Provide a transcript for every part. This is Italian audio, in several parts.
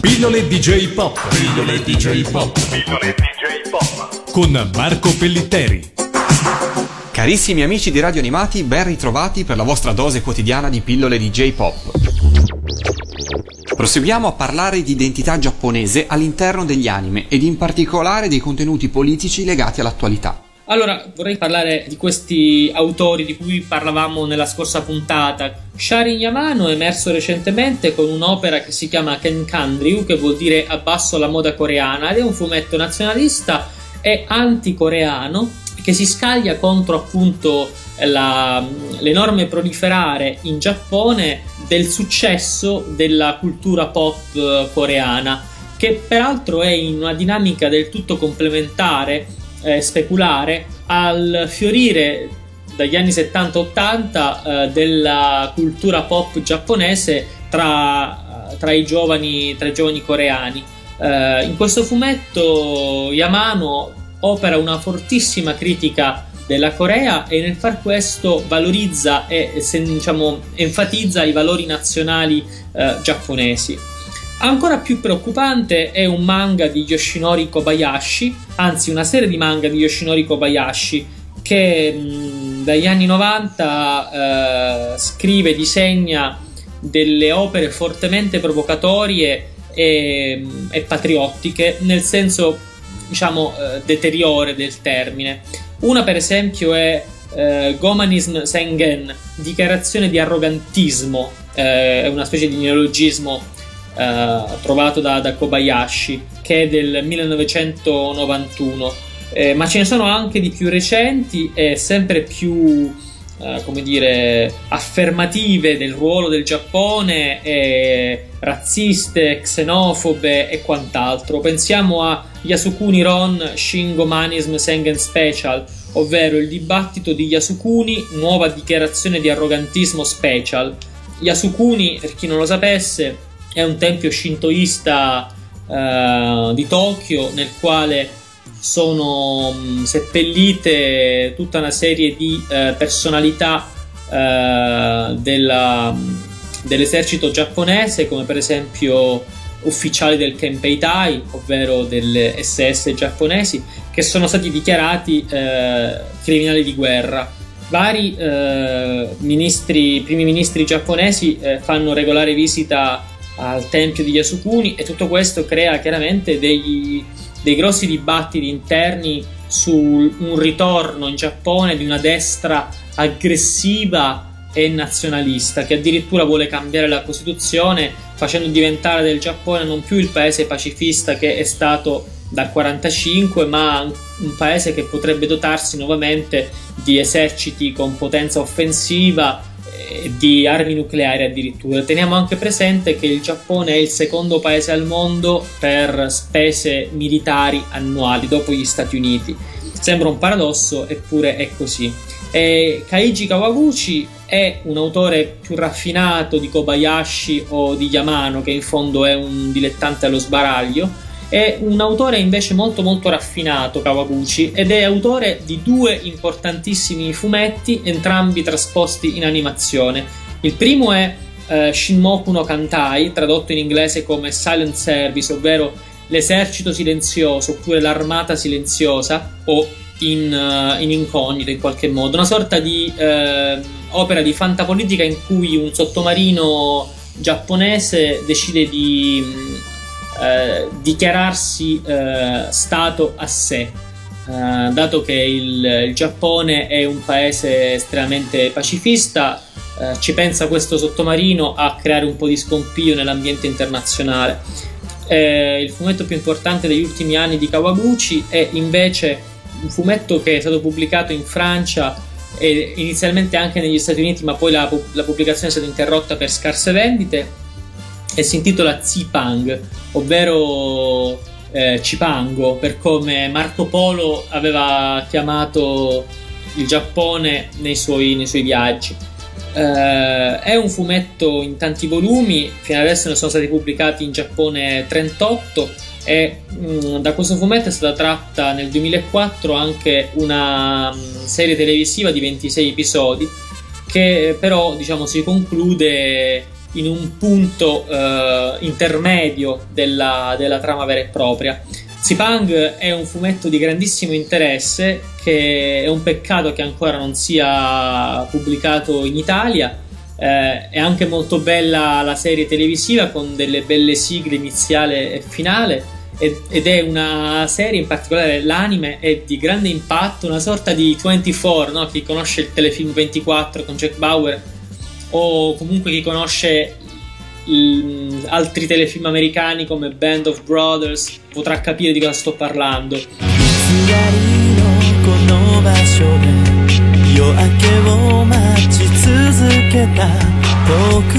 Pillole DJ Pop. Pillole DJ Pop. Pillole DJ Pop. Con Marco Pellitteri. Carissimi amici di Radio Animati, ben ritrovati per la vostra dose quotidiana di pillole DJ Pop. Proseguiamo a parlare di identità giapponese all'interno degli anime ed in particolare dei contenuti politici legati all'attualità. Allora, vorrei parlare di questi autori di cui parlavamo nella scorsa puntata. Sharin Yamano è emerso recentemente con un'opera che si chiama Kenkandryu, che vuol dire abbasso la moda coreana, ed è un fumetto nazionalista e anticoreano che si scaglia contro appunto la, l'enorme proliferare in Giappone del successo della cultura pop coreana, che peraltro è in una dinamica del tutto complementare eh, speculare al fiorire dagli anni 70-80 eh, della cultura pop giapponese tra, tra, i, giovani, tra i giovani coreani. Eh, in questo fumetto Yamano opera una fortissima critica della Corea e nel far questo valorizza e se, diciamo, enfatizza i valori nazionali eh, giapponesi. Ancora più preoccupante è un manga di Yoshinori Kobayashi, anzi una serie di manga di Yoshinori Kobayashi che mh, dagli anni 90 eh, scrive disegna delle opere fortemente provocatorie e, e patriottiche nel senso diciamo eh, deteriore del termine. Una per esempio è eh, Gomanism Sengen, dichiarazione di arrogantismo, eh, è una specie di neologismo eh, trovato da, da, Kobayashi, che è del 1991. Eh, ma ce ne sono anche di più recenti e sempre più, eh, come dire, affermative del ruolo del Giappone, e razziste, xenofobe e quant'altro. Pensiamo a Yasukuni Ron Shingomanism Sengen Special, ovvero il dibattito di Yasukuni, nuova dichiarazione di arrogantismo special. Yasukuni, per chi non lo sapesse, è un tempio shintoista eh, di Tokyo nel quale sono mh, seppellite tutta una serie di eh, personalità eh, della, dell'esercito giapponese come per esempio ufficiali del Kenpeitai ovvero delle SS giapponesi che sono stati dichiarati eh, criminali di guerra. Vari eh, ministri, primi ministri giapponesi eh, fanno regolare visita al tempio di Yasukuni e tutto questo crea chiaramente dei, dei grossi dibattiti interni su un ritorno in Giappone di una destra aggressiva e nazionalista che addirittura vuole cambiare la Costituzione facendo diventare del Giappone non più il paese pacifista che è stato dal 1945 ma un paese che potrebbe dotarsi nuovamente di eserciti con potenza offensiva di armi nucleari addirittura. Teniamo anche presente che il Giappone è il secondo paese al mondo per spese militari annuali dopo gli Stati Uniti. Sembra un paradosso, eppure è così. E Kaiji Kawaguchi è un autore più raffinato di Kobayashi o di Yamano, che in fondo è un dilettante allo sbaraglio è un autore invece molto molto raffinato, Kawaguchi, ed è autore di due importantissimi fumetti, entrambi trasposti in animazione. Il primo è eh, Shinmoku no Kantai, tradotto in inglese come Silent Service, ovvero l'esercito silenzioso oppure l'armata silenziosa o in, uh, in incognito in qualche modo, una sorta di uh, opera di fantapolitica in cui un sottomarino giapponese decide di eh, dichiararsi eh, Stato a sé, eh, dato che il, il, Giappone è un paese estremamente pacifista, eh, ci pensa questo sottomarino a creare un po' di scompiglio nell'ambiente internazionale. Eh, il fumetto più importante degli ultimi anni di Kawaguchi è invece un fumetto che è stato pubblicato in Francia e inizialmente anche negli Stati Uniti, ma poi la, la pubblicazione è stata interrotta per scarse vendite e si intitola Zipang, ovvero eh, Cipango, per come Marco Polo aveva chiamato il Giappone nei suoi, nei suoi viaggi. Eh, è un fumetto in tanti volumi, fino adesso ne sono stati pubblicati in Giappone 38 e mh, mm, da questo fumetto è stata tratta nel 2004 anche una mh, mm, serie televisiva di 26 episodi che però diciamo si conclude in un punto eh, intermedio della, della, trama vera e propria. Zipang è un fumetto di grandissimo interesse che è un peccato che ancora non sia pubblicato in Italia. Eh, è anche molto bella la serie televisiva con delle belle sigle iniziale e finale ed è una serie in particolare l'anime è di grande impatto una sorta di 24 no? chi conosce il telefilm 24 con Jack Bauer o comunque chi conosce l- altri telefilm americani come Band of Brothers potrà capire di cosa sto parlando 夜明けを待ち続けた遠く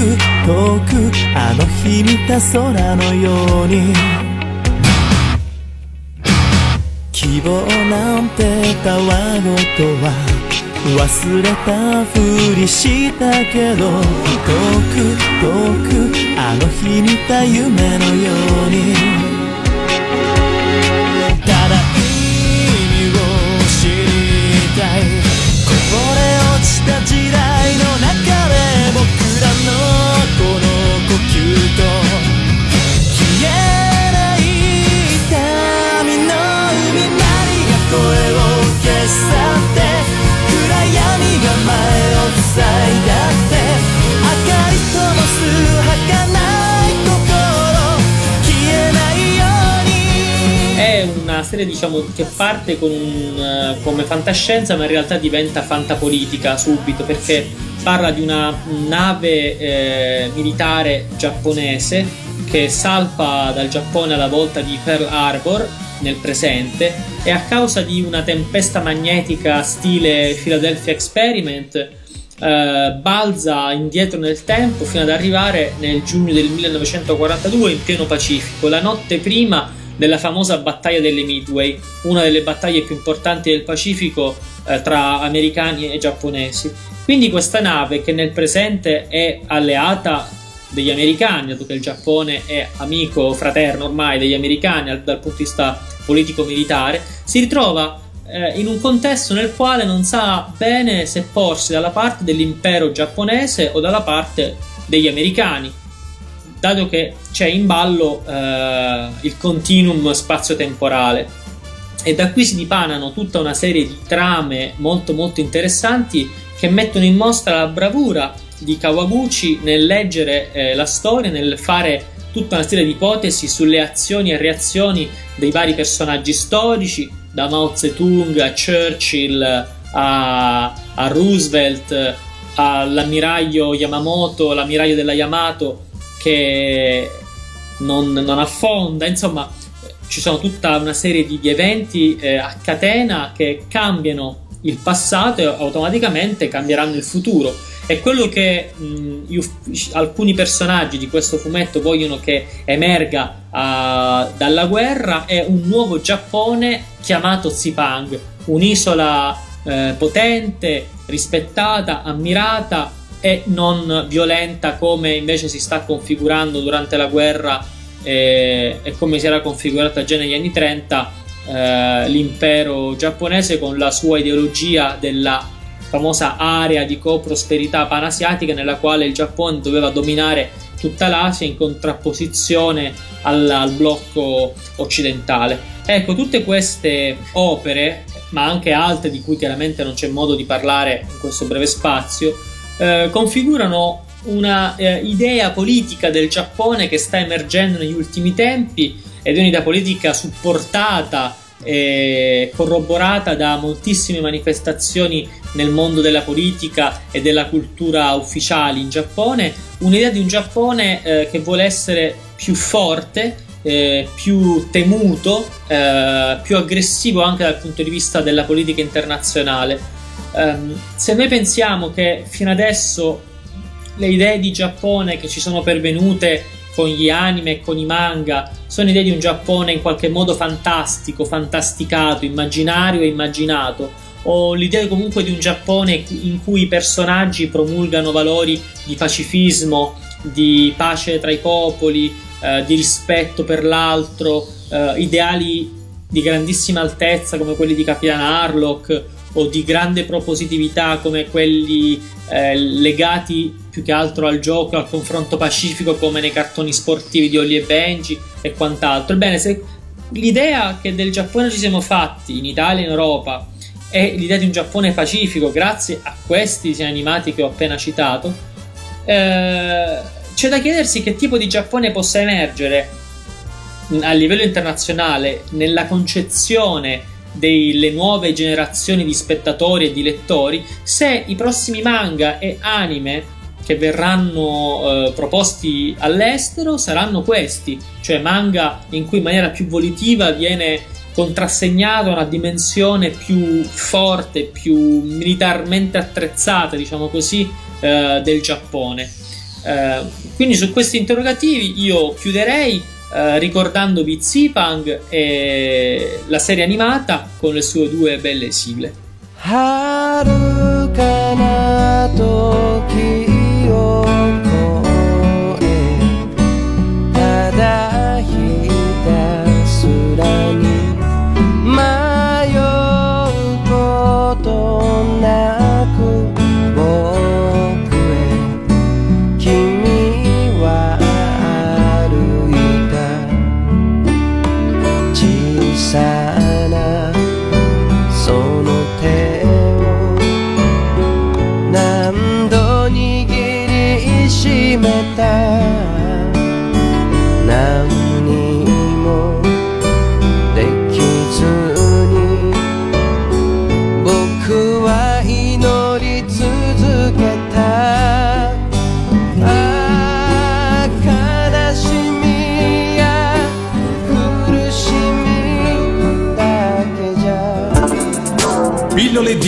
遠くあの日見た空のように希望なんてたわごとは 忘れたふりしたけど遠く遠くあの日見た夢のように serie diciamo che parte con, uh, come fantascienza ma in realtà diventa fantapolitica subito perché parla di una nave eh, militare giapponese che salpa dal Giappone alla volta di Pearl Harbor nel presente e a causa di una tempesta magnetica stile Philadelphia Experiment eh, balza indietro nel tempo fino ad arrivare nel giugno del 1942 in pieno Pacifico, la notte prima della famosa battaglia delle Midway, una delle battaglie più importanti del Pacifico eh, tra americani e giapponesi. Quindi questa nave che nel presente è alleata degli americani, dato che il Giappone è amico fraterno ormai degli americani dal punto di vista politico-militare, si ritrova eh, in un contesto nel quale non sa bene se porsi dalla parte dell'impero giapponese o dalla parte degli americani, dato che c'è in ballo eh, il continuum spazio-temporale. E da qui si dipanano tutta una serie di trame molto molto interessanti che mettono in mostra la bravura di Kawaguchi nel leggere eh, la storia, nel fare tutta una serie di ipotesi sulle azioni e reazioni dei vari personaggi storici, da Mao Zedong a Churchill a, a Roosevelt all'ammiraglio Yamamoto, l'ammiraglio della Yamato che non, non, affonda, insomma ci sono tutta una serie di, di eventi eh, a catena che cambiano il passato e automaticamente cambieranno il futuro. È quello che mh, io, alcuni personaggi di questo fumetto vogliono che emerga uh, dalla guerra è un nuovo Giappone chiamato Zipang, un'isola eh, potente, rispettata, ammirata e non violenta come invece si sta configurando durante la guerra eh, e come si era configurata già negli anni 30 eh, l'impero giapponese con la sua ideologia della famosa area di co-prosperità panasiatica nella quale il Giappone doveva dominare tutta l'Asia in contrapposizione al, al blocco occidentale. Ecco, tutte queste opere, ma anche altre di cui chiaramente non c'è modo di parlare in questo breve spazio, eh, configurano una eh, idea politica del Giappone che sta emergendo negli ultimi tempi ed è un'idea politica supportata e corroborata da moltissime manifestazioni nel mondo della politica e della cultura ufficiali in Giappone, un'idea di un Giappone eh, che vuole essere più forte, eh, più temuto, eh, più aggressivo anche dal punto di vista della politica internazionale. Um, se noi pensiamo che fino adesso le idee di Giappone che ci sono pervenute con gli anime e con i manga sono idee di un Giappone in qualche modo fantastico, fantasticato, immaginario e immaginato, o l'idea comunque di un Giappone in cui i personaggi promulgano valori di pacifismo, di pace tra i popoli, eh, di rispetto per l'altro, eh, ideali di grandissima altezza come quelli di Capitan Harlock o di grande propositività come quelli eh, legati più che altro al gioco, al confronto pacifico come nei cartoni sportivi di Ollie e Benji e quant'altro. Ebbene, se l'idea che del Giappone ci siamo fatti in Italia e in Europa è l'idea di un Giappone pacifico grazie a questi disegni animati che ho appena citato, eh, c'è da chiedersi che tipo di Giappone possa emergere a livello internazionale nella concezione delle nuove generazioni di spettatori e di lettori se i prossimi manga e anime che verranno eh, proposti all'estero saranno questi, cioè manga in cui in maniera più volitiva viene contrassegnata una dimensione più forte, più militarmente attrezzata, diciamo così, eh, del Giappone. Eh, quindi su questi interrogativi io chiuderei eh, ricordandovi Zipang e la serie animata con le sue due belle sigle. Harukana